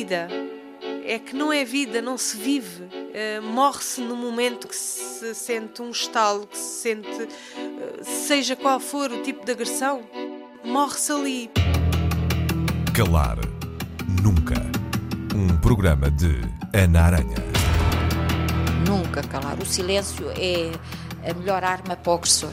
vida. É que não é vida, não se vive. Uh, Morre-se no momento que se sente um estalo, que se sente, uh, seja qual for o tipo de agressão, morre-se ali. Calar Nunca. Um programa de Ana Aranha. Nunca calar. O silêncio é a melhor arma para o agressor.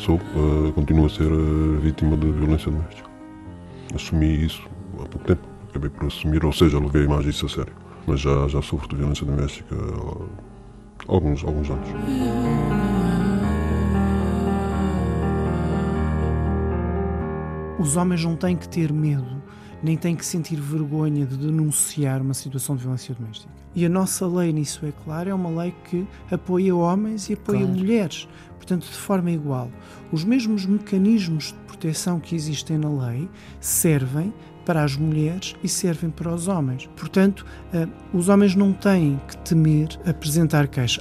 Sou, uh, continuo a ser uh, vítima de violência doméstica. Assumi isso há pouco tempo. Acabei por assumir, ou seja, levei mais isso a sério. Mas já, já sofro de violência doméstica há alguns, alguns anos. Os homens não têm que ter medo, nem têm que sentir vergonha de denunciar uma situação de violência doméstica. E a nossa lei nisso é clara, é uma lei que apoia homens e apoia claro. mulheres portanto, de forma igual. Os mesmos mecanismos de proteção que existem na lei servem para as mulheres e servem para os homens. Portanto, eh, os homens não têm que temer apresentar queixa.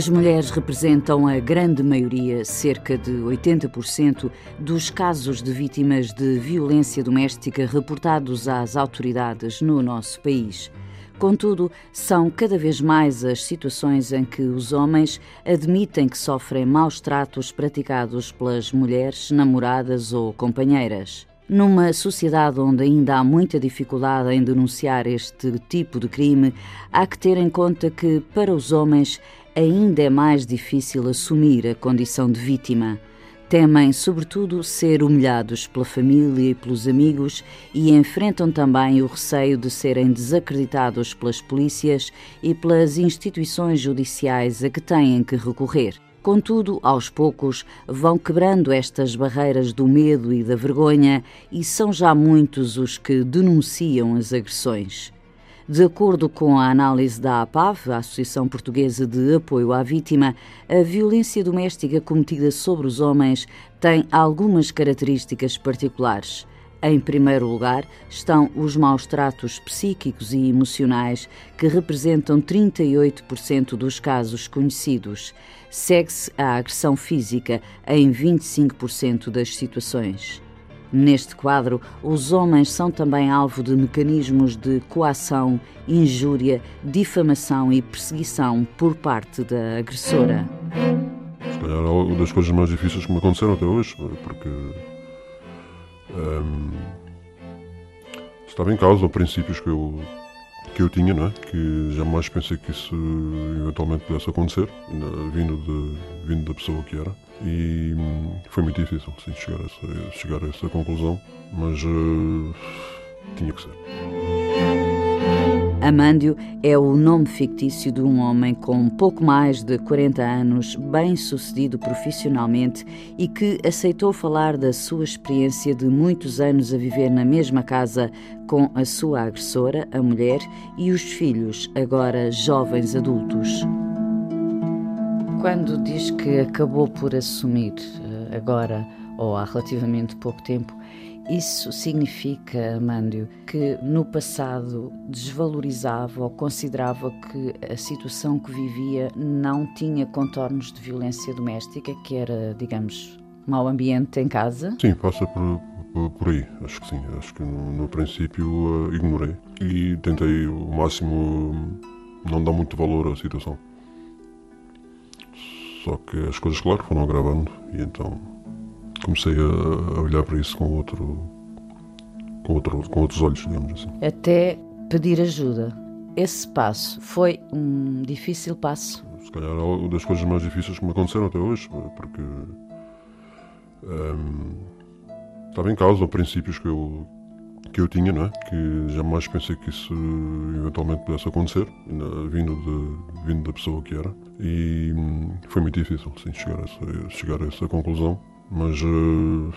As mulheres representam a grande maioria, cerca de 80%, dos casos de vítimas de violência doméstica reportados às autoridades no nosso país. Contudo, são cada vez mais as situações em que os homens admitem que sofrem maus tratos praticados pelas mulheres, namoradas ou companheiras. Numa sociedade onde ainda há muita dificuldade em denunciar este tipo de crime, há que ter em conta que, para os homens, ainda é mais difícil assumir a condição de vítima. Temem, sobretudo, ser humilhados pela família e pelos amigos e enfrentam também o receio de serem desacreditados pelas polícias e pelas instituições judiciais a que têm que recorrer. Contudo, aos poucos, vão quebrando estas barreiras do medo e da vergonha e são já muitos os que denunciam as agressões. De acordo com a análise da APAV, a Associação Portuguesa de Apoio à Vítima, a violência doméstica cometida sobre os homens tem algumas características particulares. Em primeiro lugar estão os maus tratos psíquicos e emocionais, que representam 38% dos casos conhecidos. Segue-se a agressão física em 25% das situações. Neste quadro, os homens são também alvo de mecanismos de coação, injúria, difamação e perseguição por parte da agressora. Se calhar é uma das coisas mais difíceis que me aconteceram até hoje, porque um, estava em causa princípios que eu, que eu tinha, não é? que jamais pensei que isso eventualmente pudesse acontecer, vindo, de, vindo da pessoa que era. E hum, foi muito difícil sim, chegar, a essa, chegar a essa conclusão, mas uh, tinha que ser. Amândio é o nome fictício de um homem com pouco mais de 40 anos, bem sucedido profissionalmente e que aceitou falar da sua experiência de muitos anos a viver na mesma casa com a sua agressora, a mulher, e os filhos, agora jovens adultos. Quando diz que acabou por assumir eh, agora, ou há relativamente pouco tempo, isso significa, Amândio, que no passado desvalorizava ou considerava que a situação que vivia não tinha contornos de violência doméstica, que era, digamos, mau ambiente em casa? Sim, passa por, por, por aí, acho que sim. Acho que no, no princípio uh, ignorei e tentei o máximo não dar muito valor à situação. Só que as coisas, claro, foram agravando e então comecei a, olhar para isso com outro, com outro, com outros olhos, digamos assim. Até pedir ajuda. Esse passo foi um difícil passo? Se calhar é uma das coisas mais difíceis que me aconteceram até hoje, porque um, estava em causa princípios que eu que eu tinha, não é? Que jamais pensei que isso eventualmente pudesse acontecer, vindo, de, vindo da pessoa que era. E hum, foi muito difícil, sim, chegar a essa, chegar a essa conclusão, mas uh,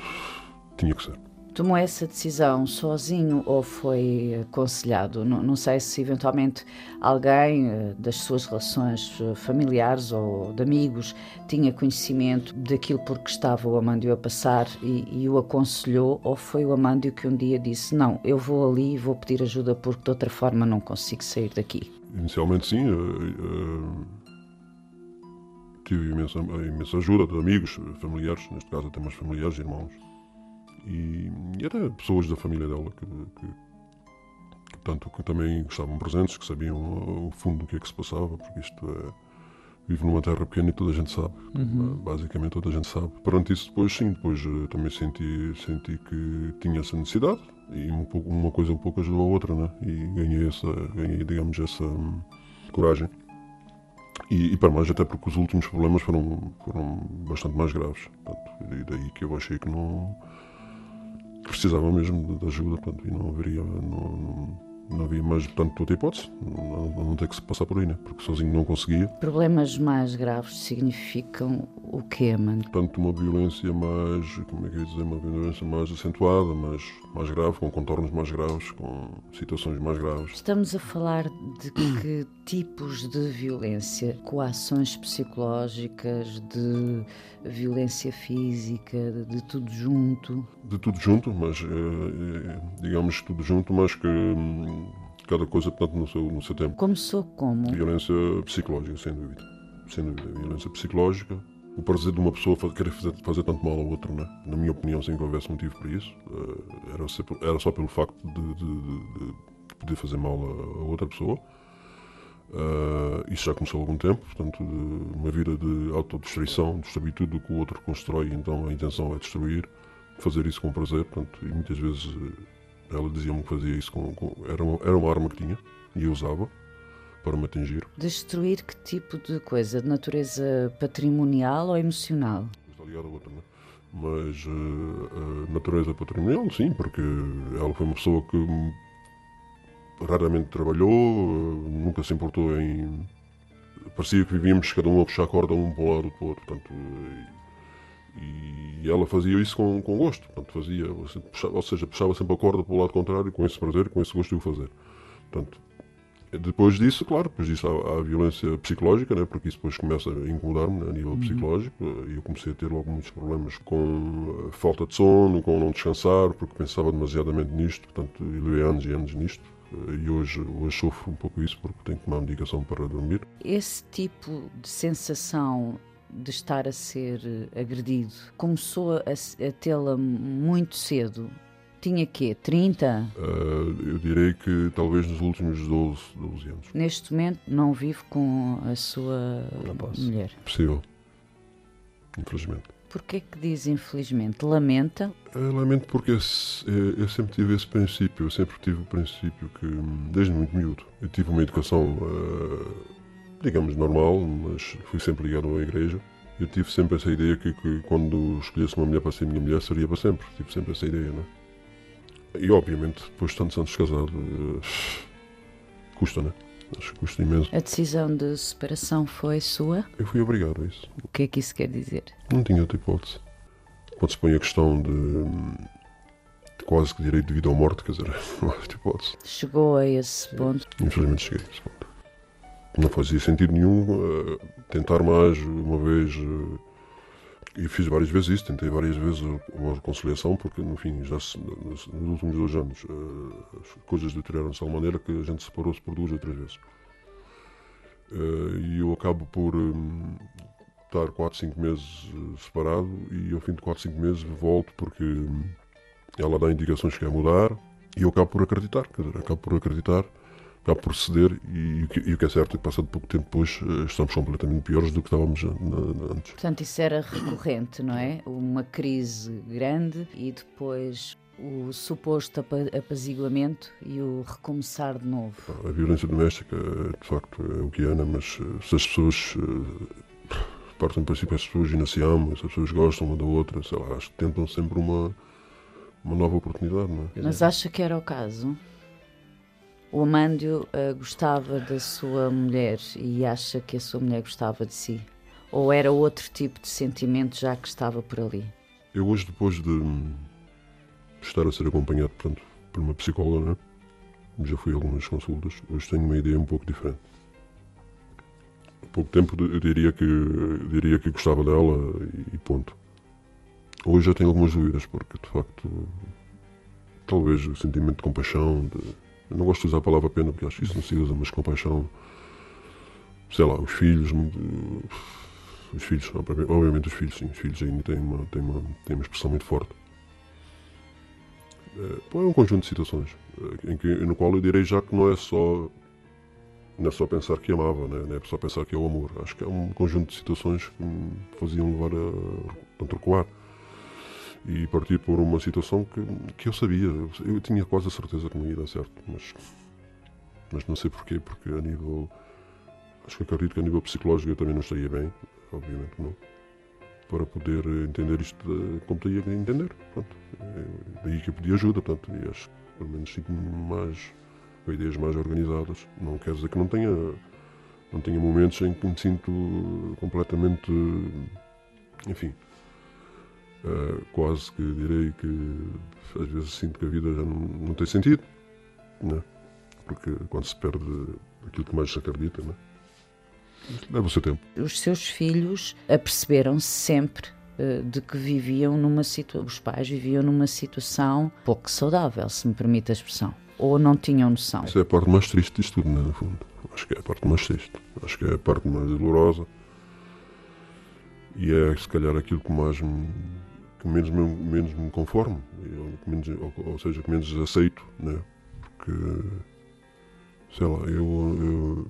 tinha que ser. Tomou essa decisão sozinho ou foi aconselhado? Não, não sei se eventualmente alguém eh, das suas relações eh, familiares ou de amigos tinha conhecimento daquilo por que estava o Amândio a passar e, e o aconselhou, ou foi o Amândio que um dia disse: Não, eu vou ali e vou pedir ajuda porque de outra forma não consigo sair daqui? Inicialmente, sim. Uh, uh, tive imensa, imensa ajuda de amigos, familiares, neste caso até mais familiares, irmãos e, e até pessoas da família dela que, que, que, tanto que também estavam presentes, que sabiam o fundo do que é que se passava, porque isto é vive numa terra pequena e toda a gente sabe. Uhum. Basicamente toda a gente sabe. Perante isso depois sim, depois eh, também senti, senti que tinha essa necessidade e um pouco, uma coisa um pouco ajudou a outra, né? E ganhei essa, ganhei digamos essa hum, coragem. E, e, para mais até porque os últimos problemas foram, foram bastante mais graves. Portanto, e daí que eu achei que não precisava mesmo de ajuda portanto, e não haveria, não, não havia mais, portanto, outra hipótese, não, não ter que se passar por aí, né? porque sozinho não conseguia. Problemas mais graves significam o quê, mano? Portanto, uma violência mais, como é que eu ia dizer, uma violência mais acentuada, mais, mais grave, com contornos mais graves, com situações mais graves. Estamos a falar de que tipos de violência? Coações psicológicas, de violência física, de, tudo junto? De tudo junto, mas é, digamos tudo junto, mas que hum, cada coisa portanto, no seu, no seu tempo. Começou como? Violência psicológica, sem dúvida. Sem dúvida. Violência psicológica, o prazer de uma pessoa querer fazer, fazer tanto mal ao outro, né? na minha opinião, sem que houvesse motivo para isso, uh, era, só pelo facto de, de, de, de, poder fazer mal a outra pessoa. Uh, isso já começou há algum tempo, portanto, uma vida de autodestruição, destruir tudo o que o outro constrói, então a intenção é destruir, fazer isso com prazer, portanto, e muitas vezes eh, ela dizia-me que fazia isso com, com era, uma, era uma arma que tinha e eu usava para me atingir. Destruir que tipo de coisa? De natureza patrimonial ou emocional? Está ligado a outra, não é? Mas uh, natureza patrimonial, sim, porque ela foi uma pessoa que raramente trabalhou, nunca se importou em. Parecia que vivíamos cada um a puxar a corda um para o lado do outro. Portanto, e, e ela fazia isso com, com gosto. Portanto, fazia, ou seja, puxava sempre a corda para o lado contrário, com esse prazer, com esse gosto de o fazer. Portanto, depois disso, claro, depois disso há, há a violência psicológica, né, porque isso depois começa a incomodar-me né, a nível uhum. psicológico e eu comecei a ter logo muitos problemas com falta de sono, com não descansar, porque pensava demasiadamente nisto, portanto, levei anos e anos nisto e hoje, hoje sofro um pouco isso porque tenho que tomar medicação para dormir. Esse tipo de sensação de estar a ser agredido começou a, a tê-la muito cedo tinha quê? 30? Uh, eu direi que talvez nos últimos 12, 12 anos. Neste momento não vive com a sua mulher? Possível. Infelizmente. Porquê que diz infelizmente? Lamenta? Uh, lamento porque eu, eu, sempre tive esse princípio, eu sempre tive o princípio que, desde muito miúdo, eu tive uma educação, uh, digamos, normal, mas fui sempre ligado à igreja. Eu tive sempre essa ideia que, que quando escolhesse uma mulher para ser minha mulher, seria para sempre. Tive sempre essa ideia, não é? E obviamente, depois de tantos anos casado, custa, né? Acho que custa imenso. A decisão de separação foi sua? Eu fui obrigado a isso. O que é que isso quer dizer? Não tinha outra hipótese. Quando se põe a questão de, de quase que direito de vida ou morte, quer dizer, não há outra hipótese. Chegou a esse ponto? Infelizmente cheguei a esse ponto. Não fazia sentido nenhum uh, tentar mais uma vez. Uh, e fiz várias vezes isso, tentei várias vezes uma reconciliação, porque, no fim, já se, nos, últimos dois anos uh, as coisas deterioraram-se de tal maneira que a gente separou-se por duas ou três vezes. Uh, e eu acabo por um, estar 4, 5 meses uh, separado e ao fim de 4, 5 meses volto porque um, ela dá indicações que quer mudar e eu acabo por acreditar, acabo por acreditar a proceder e, e, o que é certo é que passado pouco tempo depois eh, estamos completamente piores do que estávamos antes. Portanto, isso era recorrente, não é? Uma crise grande e depois o suposto apaziguamento e o recomeçar de novo. A violência doméstica, de facto, é o que é, né? mas eh, se as pessoas eh, partem do princípio as pessoas ainda se amam, se as pessoas gostam uma da outra, sei lá, acho que tentam sempre uma, uma nova oportunidade, não é? Mas acha que era o caso? O Amândio uh, gostava da sua mulher e acha que a sua mulher gostava de si? Ou era outro tipo de sentimento já que estava por ali? Eu hoje, depois de estar a ser acompanhado portanto, por uma psicóloga, né? já fui a algumas consultas, hoje tenho uma ideia um pouco diferente. Há pouco tempo eu diria que, eu diria que gostava dela e ponto. Hoje já tenho algumas dúvidas, porque de facto, talvez o sentimento de compaixão, de, não gosto de usar a palavra pena, porque acho que isso não se usa, mas compaixão, sei lá, os filhos, os filhos, obviamente os filhos, sim, os filhos ainda têm uma, têm uma, têm uma expressão muito forte. É, é um conjunto de situações eh, em que, no qual eu direi já que não é só não é só pensar que amava, né? não é só pensar que é o amor. Acho que é um conjunto de situações que me faziam levar a, a e partir por uma situação que, que eu sabia, eu tinha quase a certeza que não ia dar certo, mas, mas não sei porquê, porque a nível, acho que acredito que a nível psicológico eu também não estaria bem, obviamente não, para poder entender isto como tinha que entender, pronto, é, daí que eu pedi ajuda, portanto, e acho que pelo menos sinto-me mais, com ideias mais organizadas, não quer dizer que não tenha, não tenha momentos em que me sinto completamente, enfim, Uh, quase que direi que às vezes sinto que a vida já não, não tem sentido, né? porque quando se perde aquilo que mais se acredita, né? leva o seu tempo. Os seus filhos aperceberam-se sempre uh, de que viviam numa situação, os pais viviam numa situação pouco saudável, se me permite a expressão, ou não tinham noção. Isso é a parte mais triste disto tudo, né, no fundo. Acho que é a parte mais triste, acho que é a parte mais dolorosa e é se calhar aquilo que mais me que menos, menos me conformo, ou, menos, ou, ou, seja, que menos aceito, né? porque, sei lá, eu,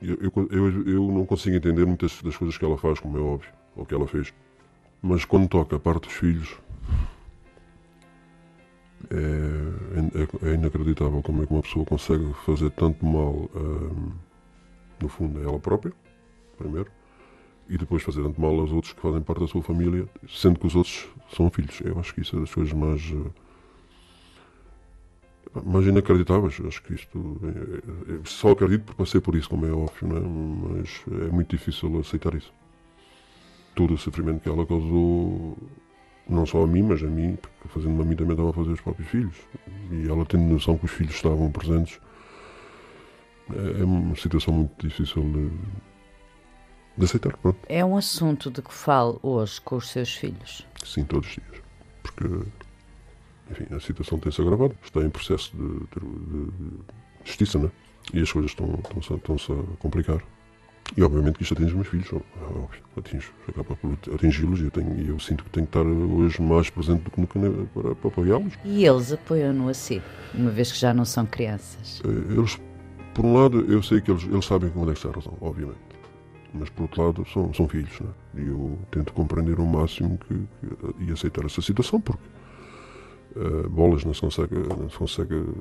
eu, eu, eu, eu não consigo entender muitas das coisas que ela faz, como é óbvio, ou que ela fez. Mas quando toca a parte dos filhos, é, é, é, inacreditável como é que uma pessoa consegue fazer tanto mal, um, no fundo, a ela própria, primeiro, e depois fazer tanto mal aos outros que fazem parte da sua família, sendo que os outros são filhos. Eu acho que isso é das coisas mais. Eh, mais inacreditáveis. Acho que isto. É, é, só acredito porque passei por isso, como é óbvio, não é? mas é muito difícil aceitar isso. Todo o sofrimento que ela causou, não só a mim, mas a mim, porque fazendo-me a mim também estava a fazer os próprios filhos. E ela tendo noção que os filhos estavam presentes, é, é uma situação muito difícil de de aceitar. Pronto. É um assunto de que falo hoje com os seus filhos? Sim, todos os dias. Porque, enfim, a situação tem-se agravado. Está em processo de, de, de justiça, né? E as coisas estão, estão-se, estão-se a complicar. E obviamente que isto atinge os meus filhos, é óbvio, atinge, acaba por atingi-los e eu, tenho, eu sinto que tenho que estar hoje mais presente do que nunca para, para apoiá-los. E eles apoiam-no a si, uma vez que já não são crianças? Eh, eles, por um lado, eu sei que eles, eles sabem onde é que está a razão, obviamente mas por outro lado são, são filhos, né? e eu tento compreender o máximo que, que, e aceitar essa situação, porque uh, bolas não se consegue, não se consegue uh,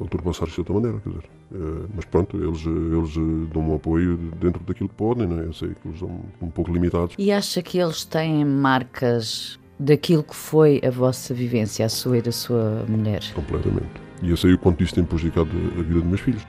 ultrapassar de outra maneira, quer dizer. Uh, mas pronto, eles, eles dão um apoio dentro daquilo que podem, né? eu sei que eles são um pouco limitados. E acha que eles têm marcas daquilo que foi a vossa vivência, a sua e da sua mulher? Completamente. E eu sei o quanto isso tem prejudicado a vida dos meus filhos.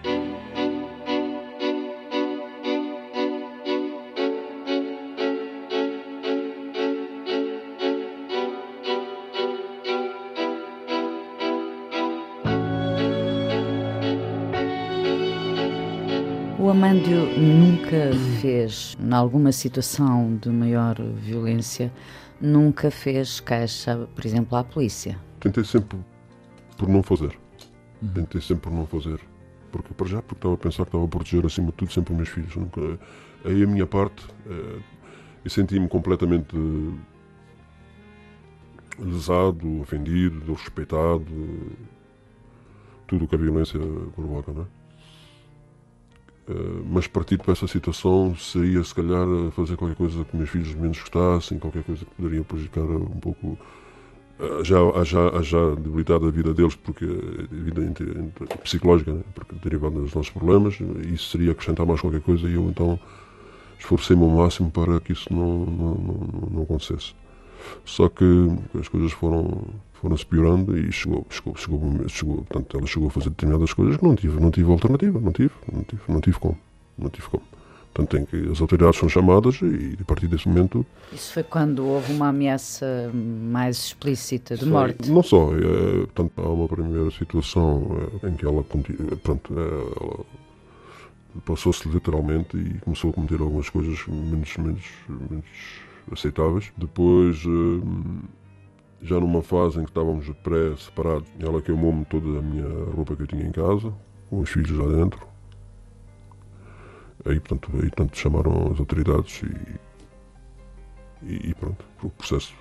O Amândio nunca fez, em alguma situação de maior violência, nunca fez queixa, por exemplo, à polícia? Tentei sempre por não fazer. Uhum. Tentei sempre por não fazer. Porque, para já, porque estava a pensar que estava a proteger, acima de tudo, sempre os meus filhos. Nunca... Aí a minha parte, eh, eu senti-me completamente lesado, ofendido, desrespeitado, tudo o que a violência provoca, não é? Eh, mas partido para essa situação seria se calhar fazer qualquer coisa que meus filhos menos gostassem, qualquer coisa que poderia prejudicar um pouco eh, já, já, já debilitado a vida deles, porque a vida psicológica, né? porque derivada dos nossos problemas, isso seria acrescentar mais qualquer coisa e eu então esforcei-me ao máximo para que isso não, não, não, não acontecesse. Só que as coisas foram foram-se piorando e chegou, chegou, chegou, chegou, portanto, ela chegou a fazer determinadas coisas que não tive, não tive alternativa, não tive, não tive, não tive como, não tive como. Portanto, tem que, as autoridades são chamadas e, a partir desse momento... Isso foi quando houve uma ameaça mais explícita de morte? Não só. É, portanto, há uma primeira situação é, em que ela, pronto, é, ela passou-se literalmente e começou a cometer algumas coisas menos, menos, menos aceitáveis. Depois, hum, já numa fase em que estávamos pré-separados, ela queimou-me toda a minha roupa que eu tinha em casa, com os filhos lá dentro. Aí, portanto, aí, portanto chamaram as autoridades e, e, e pronto, o processo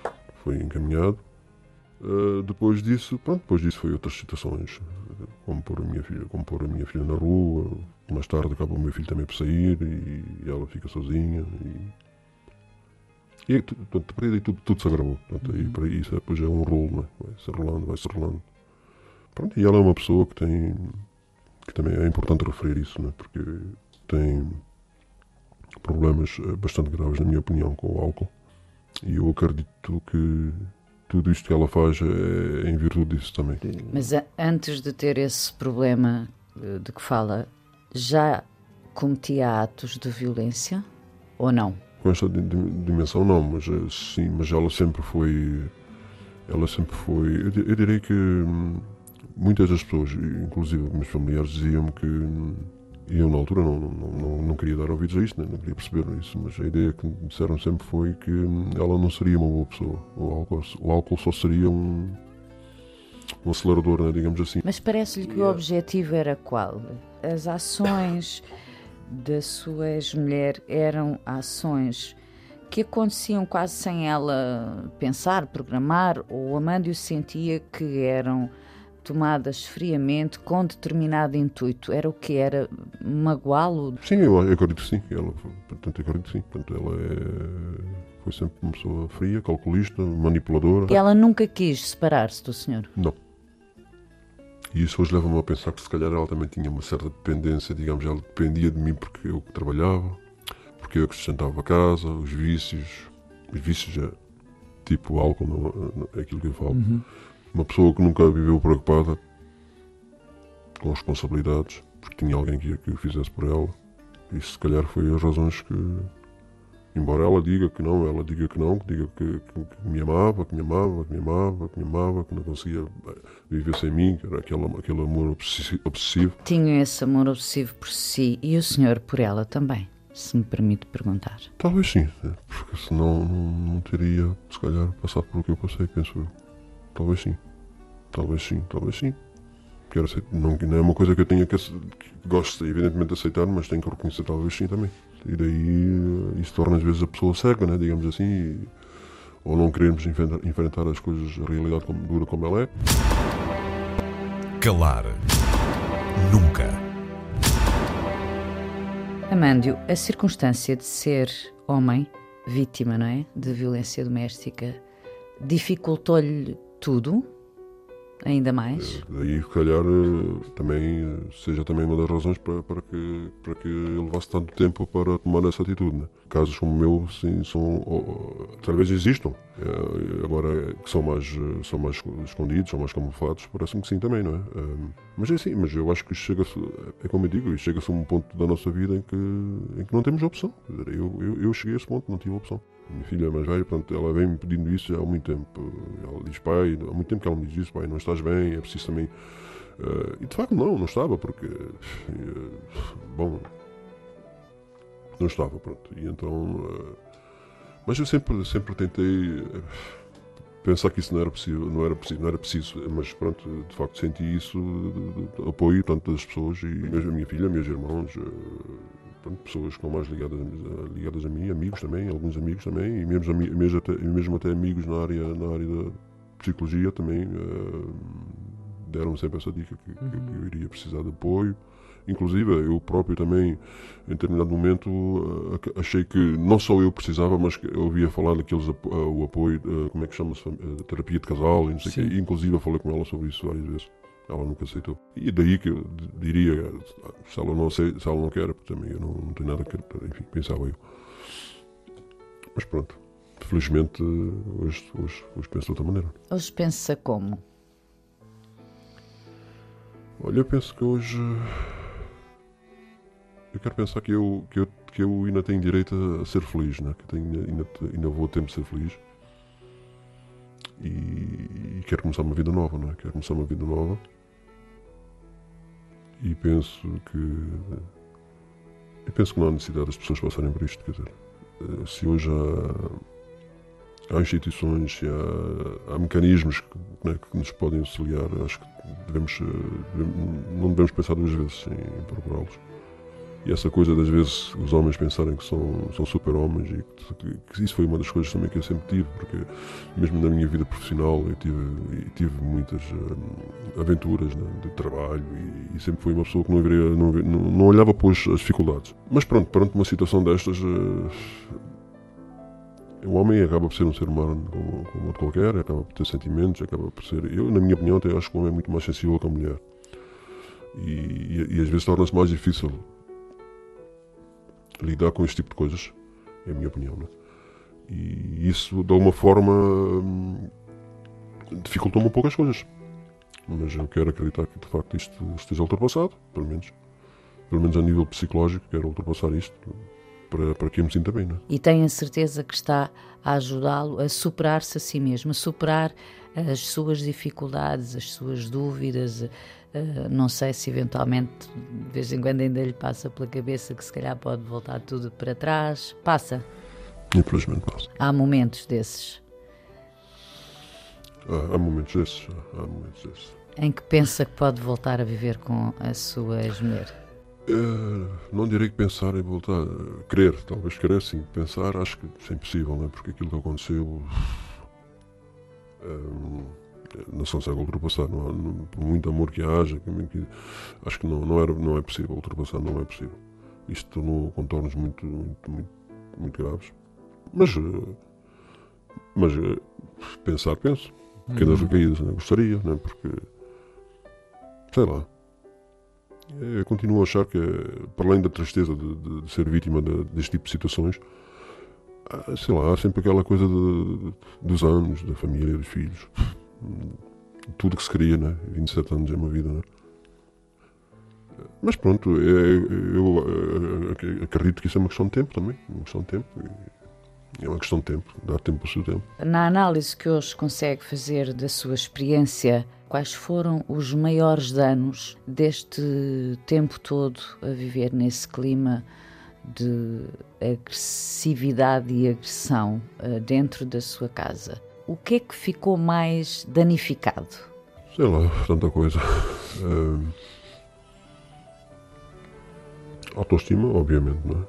foi encaminhado. Uh, depois disso, pronto, depois disso foi outras situações, como pôr a minha filha, como pôr a minha filha na rua. Mais tarde acaba o meu filho também por sair e, e ela fica sozinha. E, e portanto, para aí tudo, tudo se agravou. Portanto, uhum. aí, para isso depois é um rolo, é? vai se rolando, vai se rolando. Pronto, e ela é uma pessoa que tem, que também é importante referir isso, né? porque tem problemas eh, bastante graves, na minha opinião, com o álcool. E eu acredito que tudo isto que ela faz é em virtude disso também. Mas antes de ter esse problema eh, de que fala, já cometia atos de violência ou não? Com esta dimensão não, mas eh, sim, mas ela sempre foi, ela sempre foi, eu, direi que hum, muitas das pessoas, inclusive meus familiares, diziam-me que hum, e eu, na altura, não, não, não, não queria dar ouvidos a isto, né? não queria perceber isso, mas a ideia que me disseram sempre foi que ela não seria uma boa pessoa. O álcool, o álcool só seria um, um acelerador, né? digamos assim. Mas parece-lhe que o objetivo era qual? As ações da sua ex-mulher eram ações que aconteciam quase sem ela pensar, programar, ou Amândio sentia que eram tomadas friamente com determinado intuito. Era o que era magoá-lo? Sim, eu, eu acredito sim. Ela, portanto, acredito sim. Portanto, ela é, foi sempre uma pessoa fria, calculista, manipuladora. E ela nunca quis separar-se do senhor? Não. E isso hoje leva-me a pensar que se calhar ela também tinha uma certa dependência, digamos, ela dependia de mim porque eu trabalhava, porque eu que sustentava a casa, os vícios, os vícios é tipo álcool, não, é aquilo que eu falo. Uhum uma pessoa que nunca viveu preocupada com responsabilidades, porque tinha alguém que, que o fizesse por ela. E se calhar foi as razões que, embora ela diga que não, ela diga que não, que diga que, que, que me amava, que me amava, que me amava, que me amava, que não conseguia viver sem mim, que era aquele, aquele amor obsessivo. Tinha esse amor obsessivo por si e o senhor por ela também, se me permite perguntar. Talvez sim, é, porque senão não, não teria, se calhar, passado por o que eu passei, penso eu. Talvez sim. Talvez sim, talvez sim. Quero aceitar. Não, não é uma coisa que eu tenha que, que gosto, evidentemente, de aceitar, mas tenho que reconhecer, talvez sim também. E daí isso torna às vezes a pessoa cega, né? digamos assim, e, ou não queremos enfrentar, enfrentar as coisas, a realidade como, dura como ela é. Calar. Nunca. Amândio, a circunstância de ser homem, vítima, não é? De violência doméstica, dificultou-lhe tudo, ainda mais. Daí, se calhar, eh, também eh, seja também uma das razões para, para, que, para que ele levasse tanto tempo para tomar essa atitude. Né? Casos como o meu, sim, são, talvez existam. É, agora, que são mais, são mais escondidos, são mais camuflados, parece-me que sim também, não é? Mas é assim, mas eu acho que chega é como eu digo, chega-se a um ponto da nossa vida em que, em que não temos opção. Eu, eu, eu cheguei a esse ponto, não tive opção. Minha filha é mais velha, portanto, ela vem me pedindo isso há muito tempo. Ela diz, pai, há muito tempo que ela me diz isso, pai, não estás bem, é preciso também. Uh, e de facto, não, não estava, porque. Uh, bom. Não estava, pronto. E então. Uh, mas eu sempre, sempre tentei pensar que isso não era possível, não era preciso, não era preciso, mas pronto, de facto senti isso, apoio tanto das pessoas e a minha filha, meus irmãos, pessoas que estão mais ligadas, ligadas a mim, amigos também, alguns amigos também, e mesmo, mesmo, até, mesmo até amigos na área, na área da psicologia também uh, deram sempre essa dica que, uhum. que, eu iria precisar de apoio. Inclusive, eu próprio também, em determinado momento, uh, achei que não só eu precisava, mas que eu ouvia falar daqueles uh, o apoio, como é que chama-se, terapia de casal, e não sei Sim. quê. inclusive eu falei com ela sobre isso várias vezes. Ela nunca aceitou. E daí que eu diria, se ela não, aceita, se ela não quer, porque também eu não, não tenho nada que. Enfim, pensava eu. Mas pronto. Felizmente, hoje, hoje, hoje penso de outra maneira. Hoje pensa como? Olha, eu penso que hoje. eu quero pensar que eu, que eu, que eu ainda tenho direito a ser feliz, né? que tenho, ainda, ainda vou a tempo de ser feliz. E, e, quero começar uma vida nova, não é? Quero começar uma vida nova. E penso que. Eu penso que não há necessidade das pessoas passarem por isto, quer dizer. Eh, se hoje há, há instituições, há, há mecanismos que, né, que, nos podem auxiliar, acho que eh, devemos, não devemos pensar duas vezes em procurá-los. E essa coisa das vezes os homens pensarem que são, são super-homens e que, que, isso foi uma das coisas também que eu sempre tive, porque mesmo na minha vida profissional eu tive, tive muitas uh, aventuras né, de trabalho e, e, sempre fui uma pessoa que não, haveria, não, não, olhava para as dificuldades. Mas pronto, perante uma situação destas, o homem acaba por ser um ser humano como, como outro qualquer, acaba por ter sentimentos, acaba por ser. Eu, na minha opinião, até acho que o homem é muito mais sensível que a mulher. E, e, e às vezes torna-se mais difícil lidar com este tipo de coisas, é a minha opinião. Né? E isso, de alguma forma, hum, dificultou-me um pouco as coisas. Mas eu quero acreditar que, de facto, isto esteja ultrapassado, pelo menos. Pelo menos a nível psicológico, quero ultrapassar isto para, para que eu me sinta bem. Né? E tenho a certeza que está a ajudá-lo a superar-se a si mesmo, a superar as suas dificuldades, as suas dúvidas, Uh, não sei se eventualmente de vez em quando ainda lhe passa pela cabeça que se calhar pode voltar tudo para trás. Passa. Infelizmente passa. Há momentos desses. Há, há momentos desses. Há momentos desses. Em que pensa que pode voltar a viver com a sua ex-mulher? Uh, não direi que pensar em voltar. Querer, talvez querer sim. Pensar, acho que isso é impossível, não é? Porque aquilo que aconteceu não se consegue ultrapassar. Não há, não, por muito amor que haja, que, que, acho que não, não, era, não é possível ultrapassar, não é possível. Isto tornou contornos muito, muito, muito, muito graves. Mas, eh, mas eh, pensar, penso. Pequenas uhum. recaídas, né? gostaria, né? porque, sei lá, eu continuo a achar que, para além da tristeza de, de, de ser vítima de, deste tipo de situações, sei lá, há sempre aquela coisa dos anos, da família, dos filhos tudo que se queria, né? 27 anos é uma vida, né? Mas pronto, é, eu, eu, acredito que isso é uma questão de tempo também, uma questão de tempo. É uma questão de tempo, dar tempo ao seu tempo. Na análise que hoje consegue fazer da sua experiência, quais foram os maiores danos deste tempo todo a viver nesse clima de agressividade e agressão uh, dentro da sua casa? O que é que ficou mais danificado? Sei lá, tanta coisa. Autoestima, obviamente, não é?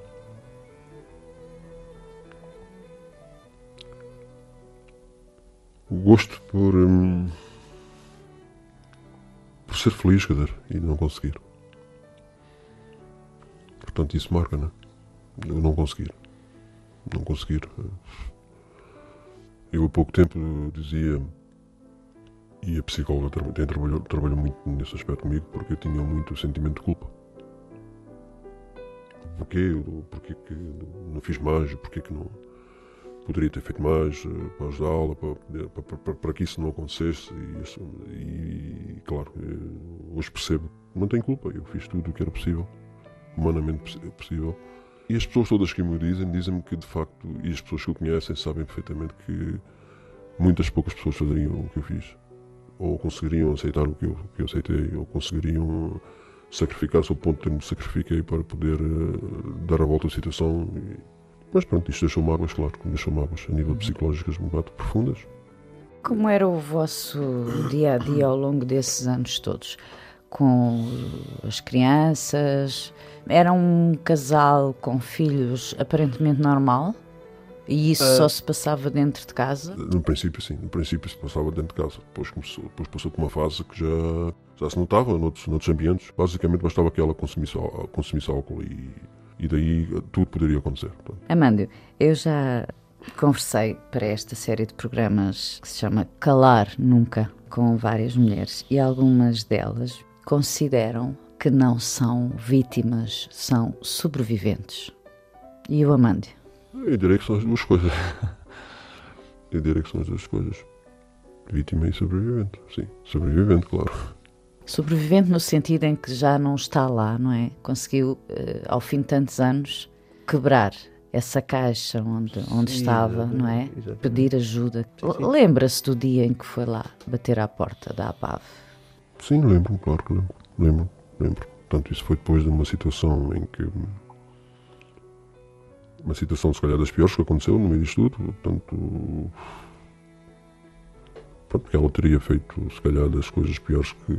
Gosto por, um, por ser feliz, quer dizer, e não conseguir. Portanto, isso marca, não é? Eu não conseguir. Não conseguir. Eu há pouco tempo dizia, e a psicóloga tem trabalhou, trabalhou muito nesse aspecto comigo, porque eu tinha muito sentimento de culpa. Porquê? Porquê que não fiz mais? Porquê que não poderia ter feito mais eh, para ajudá-la, para, para, para, para, que isso não acontecesse? E, e claro, hoje percebo não tenho culpa, eu fiz tudo o que era possível, humanamente possível e as pessoas todas que me dizem, dizem-me que de facto, e as pessoas que o conhecem sabem perfeitamente que muitas poucas pessoas fazeriam o que eu fiz. Ou conseguiriam aceitar o que eu, que eu aceitei, ou conseguiriam sacrificar-se ao ponto de me sacrifiquei para poder uh, dar a volta à situação. E... Mas pronto, isto deixou mágoas, claro, deixou mágoas a nível psicológicas muito profundas. Como era o vosso dia a dia ao longo desses anos todos? Com as crianças, era um casal com filhos aparentemente normal? E isso uh, só se passava dentro de casa? No princípio, sim. No princípio se passava dentro de casa. Depois, começou, depois passou por uma fase que já, já se notava noutros, noutros ambientes. Basicamente bastava que ela consumisse, consumisse álcool e, e daí tudo poderia acontecer. Amândio, eu já conversei para esta série de programas que se chama Calar Nunca com várias mulheres e algumas delas consideram que não são vítimas, são sobreviventes. E o Amândio? Eu diria que são as duas coisas. Eu diria que são as duas coisas. Vítima e sobrevivente, sim. Sobrevivente, claro. Sobrevivente no sentido em que já não está lá, não é? Conseguiu, uh, ao fim de tantos anos, quebrar essa caixa onde, onde Sim, estava, não é? Exatamente. Pedir ajuda. Lembra-se do dia em que foi lá bater à porta da APAV? Sim, lembro, claro que lembro. Lembro, lembro. Portanto, isso foi depois de uma situação em que. Uma situação, se calhar, das piores que aconteceu no meio disto tudo. Portanto. Pronto, porque ela teria feito, se calhar, das coisas piores que.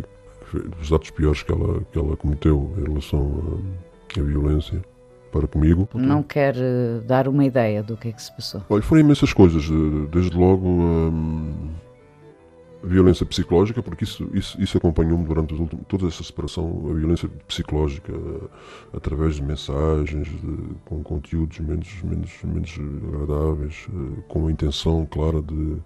dos atos piores que ela, que ela cometeu em relação à, à violência para comigo. Não quer eh, dar uma ideia do que é que se passou? Olha, foram imensas coisas. Eh, desde logo. Hum, violência psicológica, porque isso, isso, isso acompanhou-me durante últimos, toda essa separação, a violência psicológica, através de mensagens, de, com conteúdos menos, menos, menos agradáveis, eh, com a intenção clara de,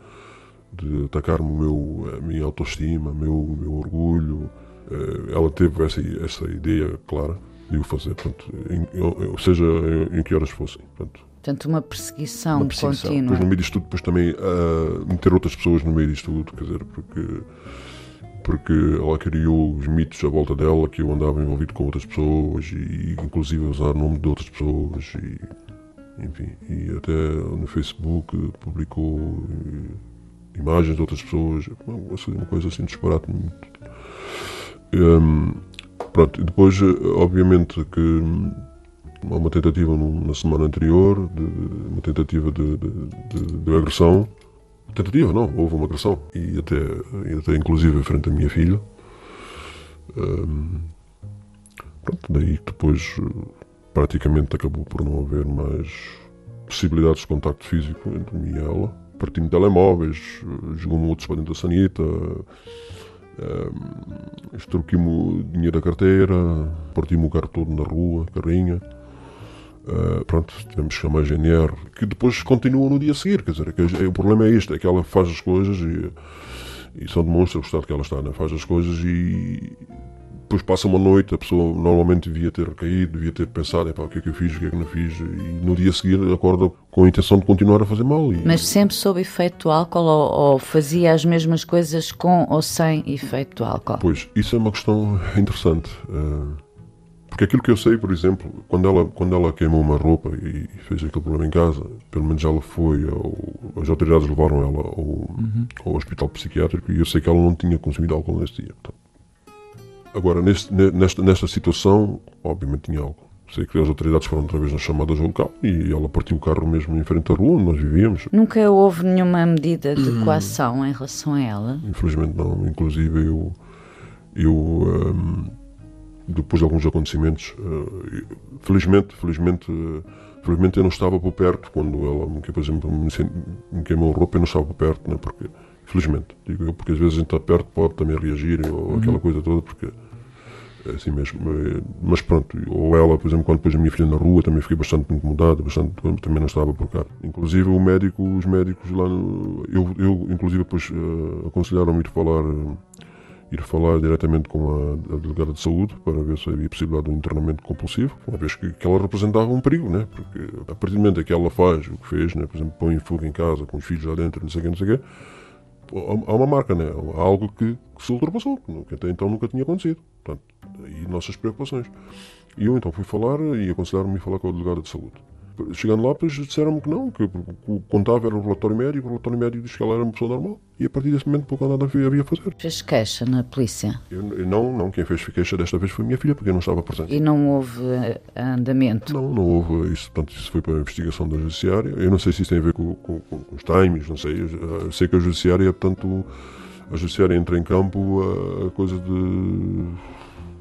de atacar-me meu, a minha autoestima, meu, meu orgulho. Eh, ela teve essa, essa ideia clara de o fazer, portanto, em, seja em, em que horas fossem. Portanto, Portanto, uma perseguição, uma perseguição. contínua. Depois, no meio disto tudo, depois também uh, meter outras pessoas no meio disto tudo, quer dizer, porque, porque ela criou os mitos à volta dela que eu andava envolvido com outras pessoas e, inclusive, usar o nome de outras pessoas e, enfim, e até no Facebook publicou imagens de outras pessoas, uma coisa assim disparate muito. Um, pronto, depois, obviamente, que Há uma tentativa na semana anterior, de, uma tentativa de, de, de, agressão. Tentativa, não, houve uma agressão. E até, até inclusive frente à minha filha. Um, pronto, daí depois praticamente acabou por não haver mais possibilidades de contacto físico entre mim e ela. Partindo de telemóveis, jogou-me outros para dentro da sanita, um, extorquimos dinheiro da carteira, partimos o carro todo na rua, carrinha. Uh, pronto, tivemos que chamar a GNR, que depois continua no dia a seguir. Quer dizer, que, o problema é este: é que ela faz as coisas e, e só demonstra o estado que ela está, né? faz as coisas e depois passa uma noite, a pessoa normalmente devia ter recaído, devia ter pensado, o que é que eu fiz, o que é que não fiz, e no dia a seguir acorda com a intenção de continuar a fazer mal. E... Mas sempre sob efeito do álcool ou, ou, fazia as mesmas coisas com ou sem efeito do álcool? Pois, isso é uma questão interessante. Uh, porque aquilo que eu sei, por exemplo, quando ela, quando ela queimou uma roupa e fez aquele problema em casa, pelo menos ela foi, ao, as autoridades levaram ela ao, uhum. ao, hospital psiquiátrico e eu sei que ela não tinha consumido álcool nesse dia. Portanto. Agora, neste, nesta, nesta situação, obviamente tinha álcool. Sei que as autoridades foram outra vez nas chamadas ao local e ela partiu o carro mesmo em frente à rua onde nós vivíamos. Nunca houve nenhuma medida de coação em relação a ela? Infelizmente não. Inclusive eu. eu um, depois de alguns acontecimentos. Eh, felizmente, felizmente, felizmente eu não estava por perto quando ela, por exemplo, me queimou a roupa, eu não estava por perto, né? porque, felizmente, digo eu, porque às vezes a gente está perto pode também reagir, ou uhum. aquela coisa toda, porque é assim mesmo. Eh, mas pronto, ou ela, por exemplo, quando pôs a minha filha na rua, também fiquei bastante incomodado, bastante, também não estava por cá. Inclusive o médico, os médicos lá, no, eu, eu inclusive depois uh, aconselharam-me ir falar ir falar diretamente com a, a, delegada de saúde para ver se havia possibilidade de um internamento compulsivo, uma vez que, que ela representava um perigo, né? porque a partir do momento que ela faz o que fez, né? por exemplo, põe fogo em casa com os filhos lá dentro, não sei o que, não sei o que, há uma marca, né? há algo que, que se ultrapassou, que até então nunca tinha acontecido. Portanto, aí nossas preocupações. E eu então fui falar e aconselharam-me a falar com a delegada de saúde. Chegando lá, depois disseram-me que não, que o contava era o relatório médico, o relatório médico diz que ela era uma pessoa normal. E a partir desse momento pouco nada havia a fazer. Fez queixa na polícia? Eu, não, não, quem fez queixa desta vez foi minha filha, porque eu não estava presente. E não houve eh, andamento? Não, não houve isso. Portanto, isso foi para a investigação da Judiciária. Eu não sei se isso tem a ver com, com, com os times, não sei. Eu, sei que a Judiciária, portanto, a Judiciária entra em campo a, a coisa de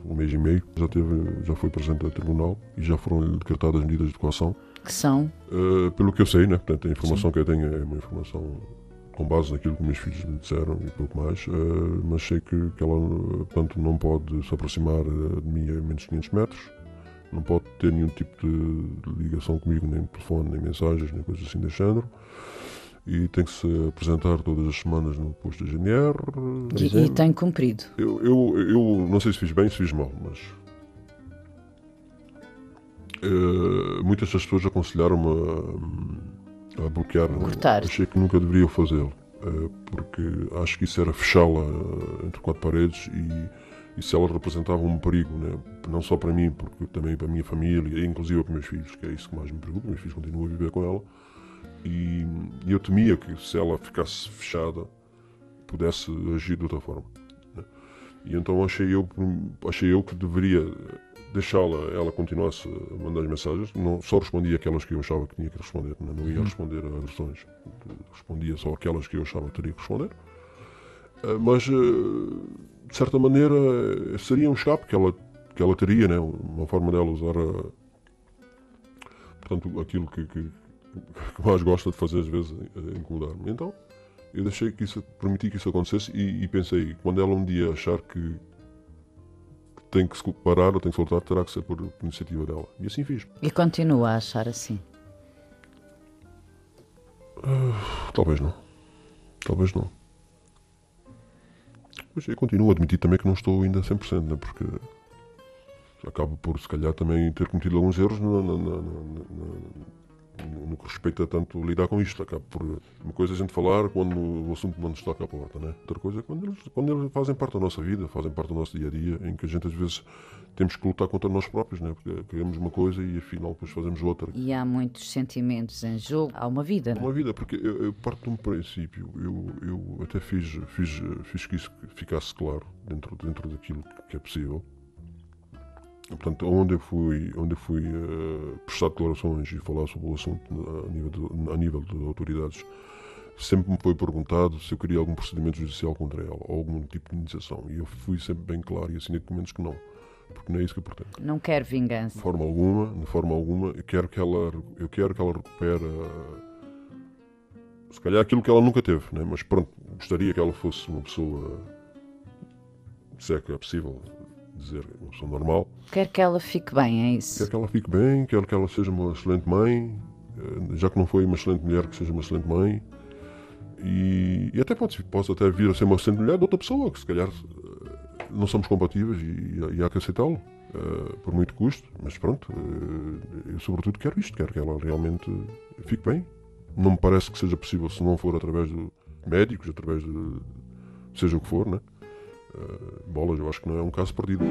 um mês e meio, já, teve, já foi presente ao Tribunal e já foram decretadas medidas de coação que são? Uh, pelo que eu sei, né? Portanto, a informação Sim. que eu tenho é uma informação com base naquilo que meus filhos me disseram e pouco mais, uh, mas sei que, que ela portanto, não pode se aproximar eh, de mim a menos de 500 metros, não pode ter nenhum tipo de ligação comigo, nem telefone, nem mensagens, nem coisas assim desse género. E tem que se apresentar todas as semanas no posto da GNR. E, e tem cumprido? Eu, eu, eu não sei se fiz bem, se fiz mal, mas Uh, muitas das pessoas aconselharam-me a, a, bloquear. Cortar. Achei que nunca deveria fazê-lo, uh, porque acho que isso era fechá-la entre quatro paredes e, e se ela representava um perigo, né? não só para mim, porque também para a minha família, inclusive para os meus filhos, que é isso que mais me preocupa, meus filhos continuam a viver com ela, e, e eu temia que se ela ficasse fechada, pudesse agir de outra forma. Né? E então achei eu, achei eu que deveria deixá-la, ela continuasse a mandar as mensagens, não, só respondia aquelas que eu achava que tinha que responder, né? não ia uhum. responder a agressões, respondia só aquelas que eu achava que teria que responder. Ah, mas, ah, de certa maneira, seria um escape que ela, que ela teria, né? uma forma dela usar a, portanto, aquilo que, que, que, mais gosta de fazer às vezes, incomodar-me. Então, eu deixei que isso, permiti que isso acontecesse e, e pensei, quando ela um dia achar que tem que se parar ou tem que soltar, terá que ser por iniciativa dela. E assim fiz. E continua a achar assim? Uh, talvez não. Talvez não. Mas eu continuo a admitir também que não estou ainda a 100%, né? porque acabo por, se calhar, também ter cometido alguns erros na, na, na, no que respeita tanto lidar com isto. Acaba por uma coisa a gente falar quando o assunto não nos toca à porta, né? Outra coisa é quando eles, quando eles fazem parte da nossa vida, fazem parte do nosso dia a dia, em que a gente às vezes temos que lutar contra nós próprios, né? Porque queremos uma coisa e afinal depois fazemos outra. E há muitos sentimentos em jogo, há uma vida. Há é? uma vida, porque eu, eu parto de um princípio, eu, eu até fiz, fiz, fiz que isso ficasse claro dentro, dentro daquilo que é possível Portanto, onde eu fui, onde eu fui uh, prestar declarações e falar sobre o assunto a nível, de, a nível de autoridades, sempre me foi perguntado se eu queria algum procedimento judicial contra ela, ou algum tipo de iniciação. E eu fui sempre bem claro e assinei documentos que não. Porque não é isso que eu pretendo. Não quero vingança. De forma alguma, de forma alguma, eu quero que ela, eu quero que ela recupere se calhar aquilo que ela nunca teve, né? mas pronto, gostaria que ela fosse uma pessoa, se é que é possível, dizer uma pessoa normal. Quer que ela fique bem, é isso? Quer que ela fique bem, quer que ela seja uma excelente mãe, eh, já que não foi uma excelente mulher, que seja uma excelente mãe. E, e até pode, pode até vir a ser uma excelente mulher de outra pessoa, que se calhar eh, não somos compatíveis e, e há que aceitá-lo, uh, por muito custo. Mas pronto, uh, eu sobretudo quero isto, quero que ela realmente fique bem. Não me parece que seja possível se não for através de médicos, através de seja o que for, né? Eh, bolas, eu acho que não é um caso perdido.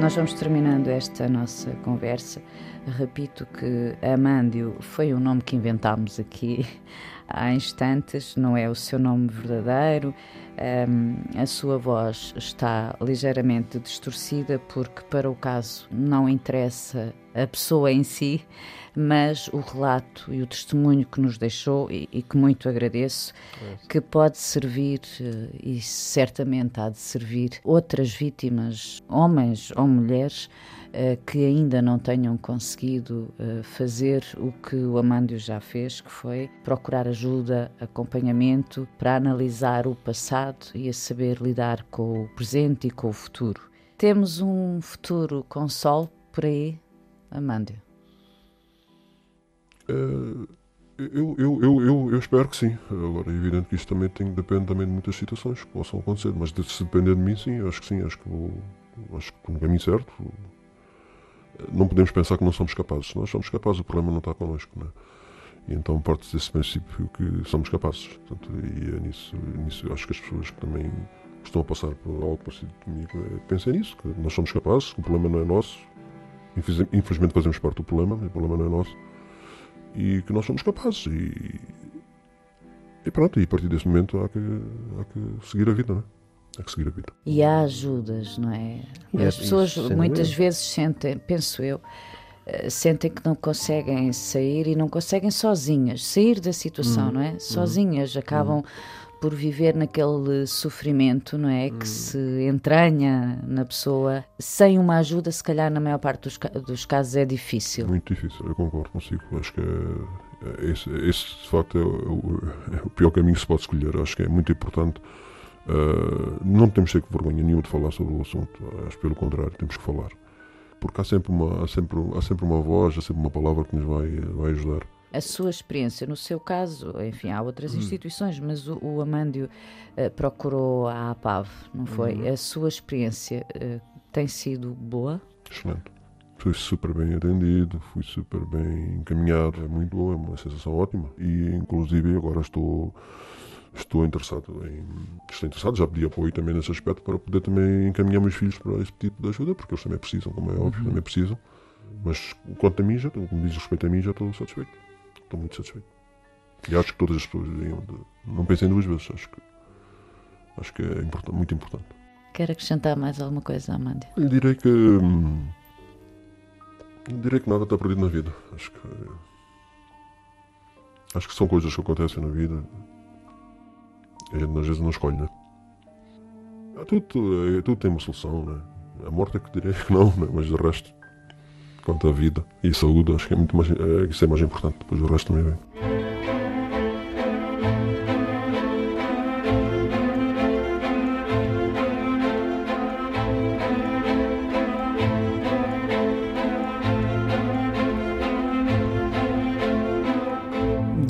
Nós vamos terminando esta nossa conversa. Repito que Amândio foi o nome que inventámos aqui há instantes, não é o seu nome verdadeiro. Um, a sua voz está ligeiramente distorcida porque, para o caso, não interessa a pessoa em si, mas o relato e o testemunho que nos deixou e, e que muito agradeço, é. que pode servir eh, e certamente há de servir outras vítimas, homens ou mulheres, que ainda não tenham conseguido eh, fazer o que o Amândio já fez, que foi procurar ajuda, acompanhamento para analisar o passado e a saber lidar com o presente e com o futuro. Temos um futuro com sol por aí, Amândio? Uh, eu, eu, eu, eu, eu, espero que sim. Agora é evidente que isto também tem, depende também de muitas situações que possam acontecer, mas se depender de mim, sim, acho que sim, acho que vou, acho que no caminho certo, não podemos pensar que não somos capazes. Nós somos capazes, o problema não está connosco. Né? E então parte desse princípio que somos capazes. Portanto, e é nisso, nisso acho que as pessoas que também estão a passar por algo parecido comigo é, pensem nisso, que nós somos capazes, que o problema não é nosso. Infelizmente fazemos parte do problema, o problema não é nosso. E que nós somos capazes. E, e pronto, e a partir desse momento há que, há que seguir a vida, não é? Que seguir a vida. E há ajudas, não é? E As pessoas muitas vezes sentem, penso eu, eh, sentem que não conseguem sair e não conseguem sozinhas sair da situação, hum, não é? Hum. Sozinhas hum, acabam por viver naquele sofrimento, não é? Que hum. se entranha na pessoa. Sem uma ajuda, se calhar, na maior parte dos, dos casos é difícil. Muito difícil, eu concordo consigo. Acho que é, é esse, esse, de facto, é o, é o pior caminho que se pode escolher. Acho que é muito importante Uh, não temos que ter vergonha nenhuma de falar sobre o assunto, acho pelo contrário, temos que falar. Porque há sempre uma, há sempre, há sempre uma voz, há sempre uma palavra que nos vai, vai ajudar. A sua experiência, no seu caso, enfim, há outras hum. instituições, mas o, o Amândio uh, procurou a APAV, não foi? Hum. A sua experiência uh, tem sido boa? Excelente. Fui super bem atendido, fui super bem encaminhado, é muito bom, é uma sensação ótima. E inclusive agora estou estou interessado em estou interessado, já pedi apoio também nesse aspecto para poder também encaminhar meus filhos para esse tipo de ajuda, porque eles também precisam, como é óbvio, uhum. também precisam. Mas quanto a mim, já, como diz respeito a mim, já estou satisfeito. Estou muito satisfeito. E acho que todas as pessoas deviam de, não pensem duas vezes, acho que acho que é importante, muito importante. Quer acrescentar mais alguma coisa, Amândia? Eu direi que hum, direi que nada está perdido na vida. Acho que acho que são coisas que acontecem na vida a gente às vezes não escolhe, né? Tudo, tudo tem uma solução, né? A morte é que direi que não, né? mas o resto, quanto à vida e saúde, acho que é muito mais, é, isso é mais importante, depois o resto também vem.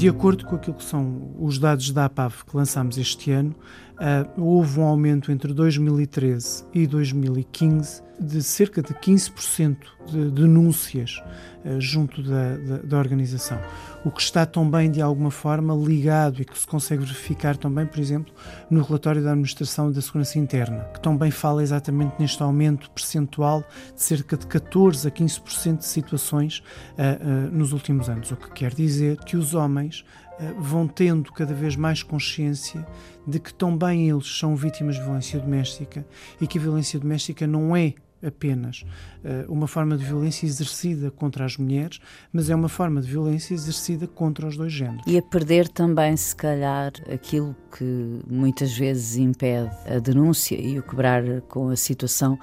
De acordo com aquilo que são os dados da APAV que lançámos este ano, uh, houve um aumento entre 2013 e 2015 de cerca de 15% de denúncias uh, junto da, da, da, organização. O que está também, de alguma forma, ligado e que se consegue verificar também, por exemplo, no relatório da Administração da Segurança Interna, que também fala exatamente neste aumento percentual de cerca de 14% a 15% de situações uh, nos últimos anos. O que quer dizer que os homens vão tendo cada vez mais consciência de que também eles são vítimas de violência doméstica e que a violência doméstica não é apenas uh, uma forma de violência exercida contra as mulheres, mas é uma forma de violência exercida contra os dois géneros. E a perder também, se calhar, aquilo que muitas vezes impede a denúncia e o quebrar com a situação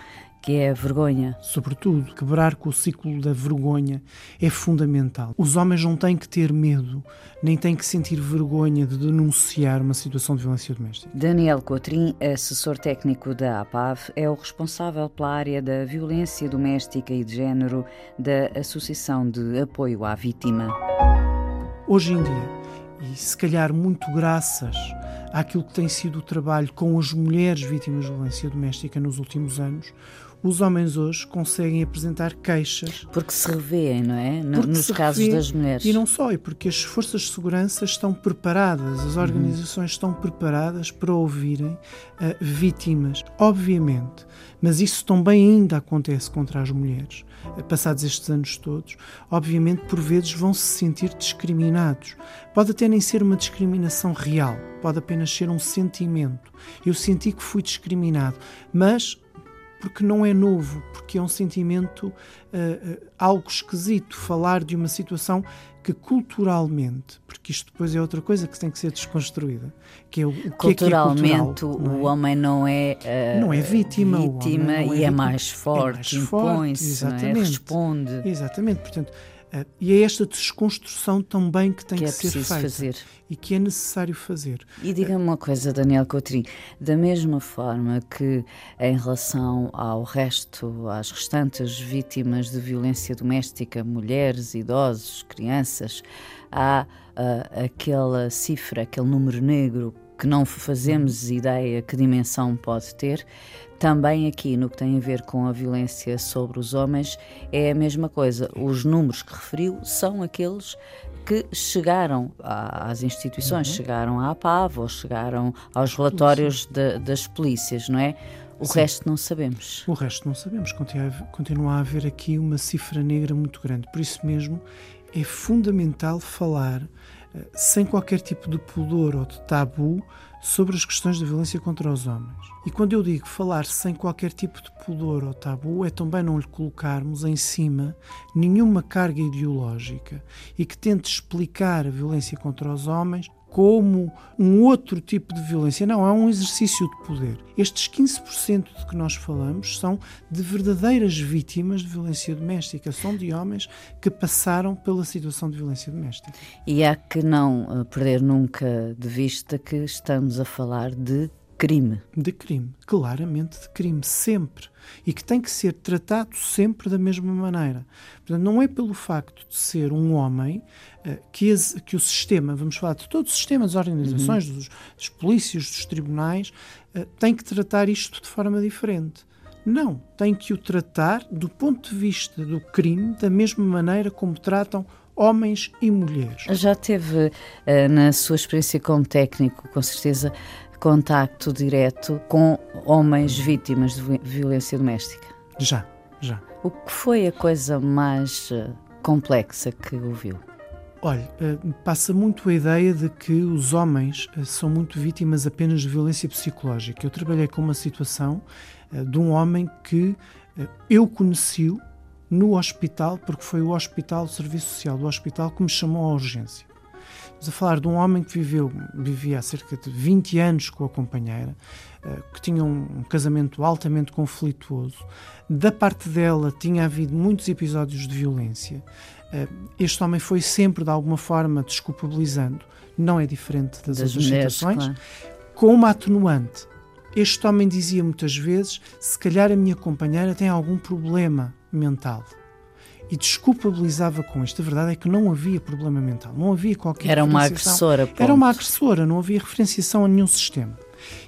que é a vergonha. Sobretudo, quebrar com o ciclo da vergonha é fundamental. Os homens não têm que ter medo, nem têm que sentir vergonha de denunciar uma situação de violência doméstica. Daniel Cotrim, assessor técnico da APAV, é o responsável pela área da violência doméstica e de género da Associação de Apoio à Vítima. Hoje em dia, e se calhar muito graças àquilo que tem sido o trabalho com as mulheres vítimas de violência doméstica nos últimos anos, os homens hoje conseguem apresentar queixas. Porque se revêem, não é? nos casos das mulheres. E não só, e porque as forças de segurança estão preparadas, as uhum. organizações uhum. estão preparadas para ouvirem uh, vítimas. Obviamente, mas isso também ainda acontece contra as mulheres, uh, passados estes anos todos. Obviamente, por vezes vão se sentir discriminados. Pode até nem ser uma discriminação real, pode apenas ser um sentimento. Eu senti que fui discriminado, mas porque não é novo, porque é um sentimento uh, uh, algo esquisito falar de uma situação que culturalmente, porque isto depois é outra coisa que tem que ser desconstruída, que é o, o culturalmente que é, que é cultural, o é? homem não é, uh, não é vítima, vítima é e é vítima, é mais forte, é impõe-se, é? responde. Exatamente, portanto e é esta desconstrução também que tem que, que é ser feita fazer. e que é necessário fazer. E diga-me uma coisa, Daniel Coutrinho, da mesma forma que em relação ao resto, às restantes vítimas de violência doméstica, mulheres, idosos, crianças, há uh, aquela cifra, aquele número negro que não fazemos ideia que dimensão pode ter, também aqui no que tem a ver com a violência sobre os homens é a mesma coisa. Os números que referiu são aqueles que chegaram às instituições, uhum. chegaram à APAV ou chegaram aos relatórios de, das polícias, não é? O Sim. resto não sabemos. O resto não sabemos. Continua, continua a haver aqui uma cifra negra muito grande. Por isso mesmo é fundamental falar eh, sem qualquer tipo de pudor ou de tabu sobre as questões da violência contra os homens. E quando eu digo falar sem qualquer tipo de pudor ou tabu, é também não lhe colocarmos em cima nenhuma carga ideológica e que tente explicar a violência contra os homens como um outro tipo de violência. Não, é um exercício de poder. Estes 15% de que nós falamos são de verdadeiras vítimas de violência doméstica, são de homens que passaram pela situação de violência doméstica. E há que não eh, perder nunca de vista que estamos a falar de crime. De crime, claramente de crime, sempre. E que tem que ser tratado sempre da mesma maneira. Portanto, não é pelo facto de ser um homem uh, que, que, o sistema, vamos falar de todo o sistema, das organizações, uhum. dos, dos polícias, dos tribunais, uh, tem que tratar isto de forma diferente. Não, tem que o tratar do ponto de vista do crime da mesma maneira como tratam homens e mulheres. Já teve, eh, na sua experiência como técnico, com certeza, contacto direto com homens vítimas de violência doméstica? Já, já. O que foi a coisa mais eh, complexa que ouviu? Olha, eh, passa muito a ideia de que os homens são muito vítimas apenas de violência psicológica. Eu trabalhei com uma situação de um homem que eu conheci no hospital, porque foi o hospital, o serviço social do hospital, que me chamou à urgência. Estamos a falar de um homem que viveu, vivia há cerca de 20 anos com a companheira, eh, que tinha um casamento altamente conflituoso. Da parte dela tinha havido muitos episódios de violência. Eh, este homem foi sempre, de alguma forma, desculpabilizando. Não é diferente das, das outras mulheres, situações. Claro. Com uma atenuante. Este homem dizia muitas vezes: se calhar a minha companheira tem algum problema mental. E desculpabilizava com isto. A verdade é que não havia problema mental, não havia qualquer Era uma agressora. Ponto. Era uma agressora, não havia referenciação a nenhum sistema.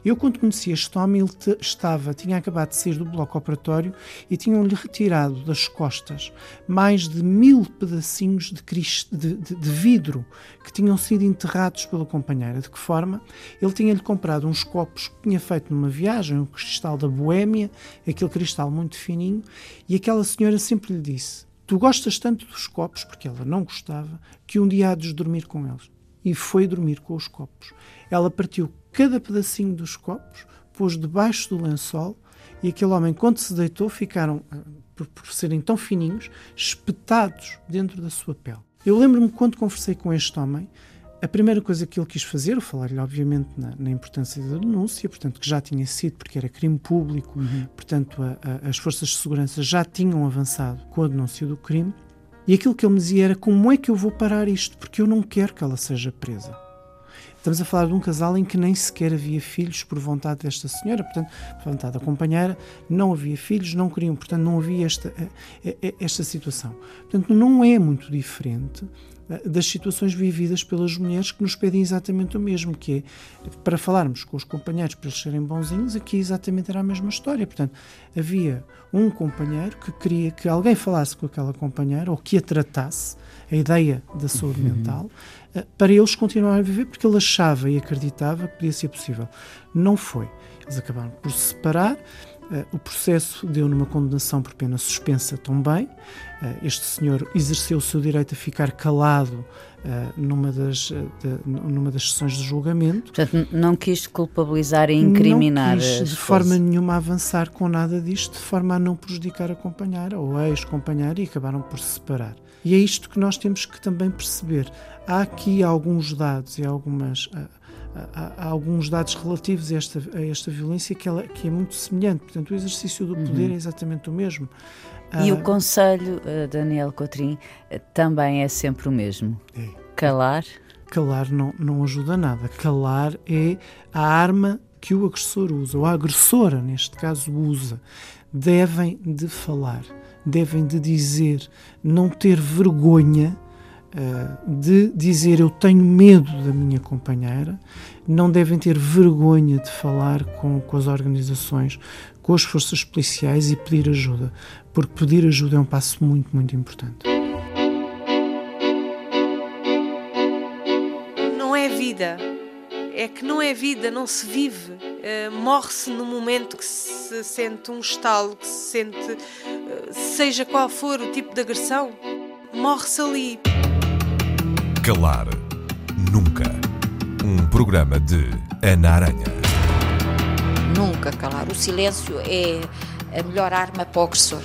Eu, quando conheci este homem, ele estava, tinha acabado de sair do bloco operatório e tinham-lhe retirado das costas mais de mil pedacinhos de, de, de, de, vidro que tinham sido enterrados pela companheira. De que forma? Ele tinha-lhe comprado uns copos que tinha feito numa viagem, um cristal da Boémia, aquele cristal muito fininho, e aquela senhora sempre lhe disse: Tu gostas tanto dos copos, porque ela não gostava, que um dia há de dormir com eles. E foi dormir com os copos. Ela partiu cada pedacinho dos copos, pôs debaixo do lençol e aquele homem, quando se deitou, ficaram, ah, por, por serem tão fininhos, espetados dentro da sua pele. Eu lembro-me quando conversei com este homem, a primeira coisa que ele quis fazer, falar-lhe obviamente na, na, importância da denúncia, portanto que já tinha sido, porque era crime público, uhum. portanto a, a, as forças de segurança já tinham avançado com a denúncia do crime, e aquilo que ele me dizia era como é que eu vou parar isto, porque eu não quero que ela seja presa. Estamos a falar de um casal em que nem sequer havia filhos por vontade desta senhora, portanto, por vontade da companheira, não havia filhos, não queriam, portanto, não havia esta, eh, eh, esta situação. Portanto, não é muito diferente das situações vividas pelas mulheres que nos pedem exatamente o mesmo, que é para falarmos com os companheiros para eles serem bonzinhos, aqui exatamente era a mesma história. Portanto, havia um companheiro que queria que alguém falasse com aquela companheira ou que a tratasse, a ideia da saúde uhum. mental, eh, para eles continuarem a viver, porque ele achava e acreditava que podia ser possível. Não foi. Eles acabaram por se separar. Uh, o processo deu numa condenação por pena suspensa também. Uh, este senhor exerceu o seu direito a ficar calado uh, numa, das, de, numa das sessões de julgamento. Portanto, não quis culpabilizar e incriminar. Não quis de forma nenhuma avançar com nada disto, de forma a não prejudicar a companheira ou a ex-companheira e acabaram por se separar. E é isto que nós temos que também perceber. Há aqui alguns dados e algumas. Há, há, alguns dados relativos a esta, a esta violência que, ela, que é muito semelhante. Portanto, o exercício do poder uhum. é exatamente o mesmo. E ah, o conselho, uh, Daniel Cotrim, também é sempre o mesmo. É. Calar? Calar não, não ajuda nada. Calar é a arma que o agressor usa, ou a agressora, neste caso, usa. Devem de falar devem de dizer, não ter vergonha de dizer eu tenho medo da minha companheira, não devem ter vergonha de falar com, com as organizações, com as forças policiais e pedir ajuda, porque pedir ajuda é um passo muito, muito importante. Não é vida é que não é vida, não se vive. Uh, Morre-se no momento que se sente um estalo, que se sente, uh, seja qual for o tipo de agressão, morre-se ali. Calar Nunca. Um programa de Ana Aranha. Nunca calar. O silêncio é a melhor arma para o agressor.